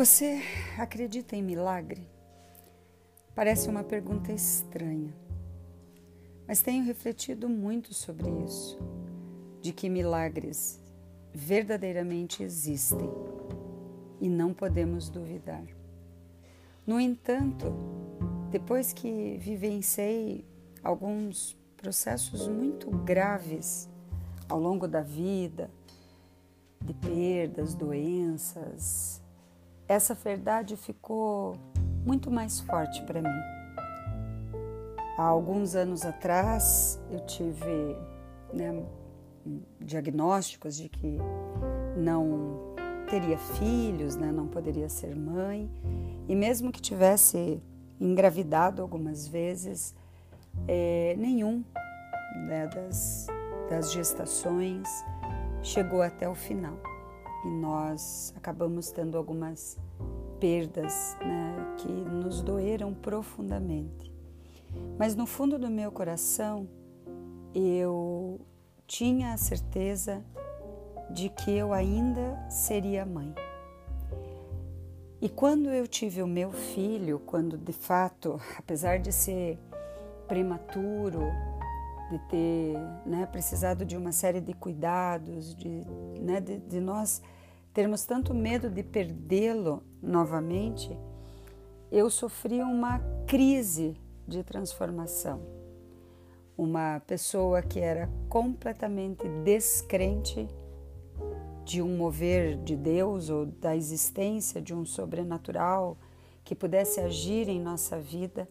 Você acredita em milagre? Parece uma pergunta estranha, mas tenho refletido muito sobre isso, de que milagres verdadeiramente existem e não podemos duvidar. No entanto, depois que vivenciei alguns processos muito graves ao longo da vida, de perdas, doenças, essa verdade ficou muito mais forte para mim. Há alguns anos atrás eu tive né, diagnósticos de que não teria filhos, né, não poderia ser mãe, e mesmo que tivesse engravidado algumas vezes, é, nenhum né, das, das gestações chegou até o final e nós acabamos tendo algumas perdas né, que nos doeram profundamente. Mas no fundo do meu coração, eu tinha a certeza de que eu ainda seria mãe. E quando eu tive o meu filho, quando de fato, apesar de ser prematuro, de ter né, precisado de uma série de cuidados, de, né, de, de nós termos tanto medo de perdê-lo novamente, eu sofri uma crise de transformação. Uma pessoa que era completamente descrente de um mover de Deus ou da existência de um sobrenatural que pudesse agir em nossa vida,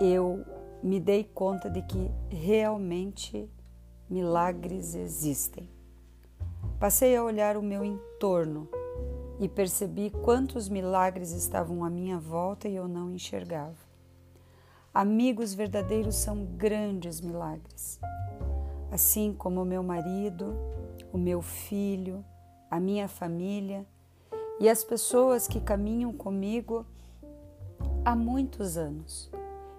eu me dei conta de que realmente milagres existem. Passei a olhar o meu entorno e percebi quantos milagres estavam à minha volta e eu não enxergava. Amigos verdadeiros são grandes milagres. Assim como o meu marido, o meu filho, a minha família e as pessoas que caminham comigo há muitos anos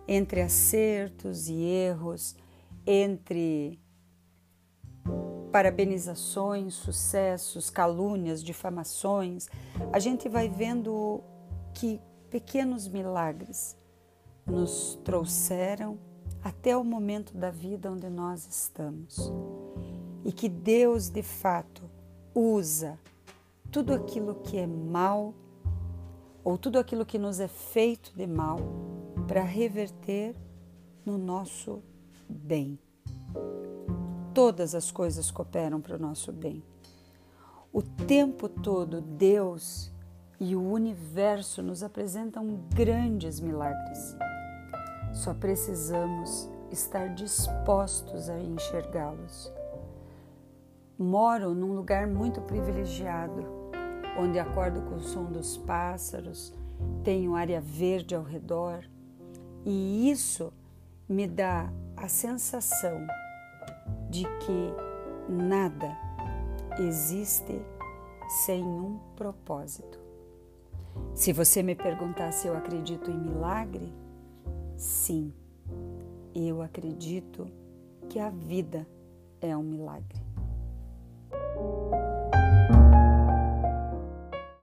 entre acertos e erros, entre parabenizações, sucessos, calúnias, difamações, a gente vai vendo que pequenos milagres nos trouxeram até o momento da vida onde nós estamos. E que Deus, de fato, usa tudo aquilo que é mal ou tudo aquilo que nos é feito de mal para reverter no nosso bem. Todas as coisas cooperam para o nosso bem. O tempo todo, Deus e o universo nos apresentam grandes milagres. Só precisamos estar dispostos a enxergá-los. Moro num lugar muito privilegiado, onde acordo com o som dos pássaros, tenho área verde ao redor e isso me dá a sensação de que nada existe sem um propósito. Se você me perguntar se eu acredito em milagre, sim, eu acredito que a vida é um milagre.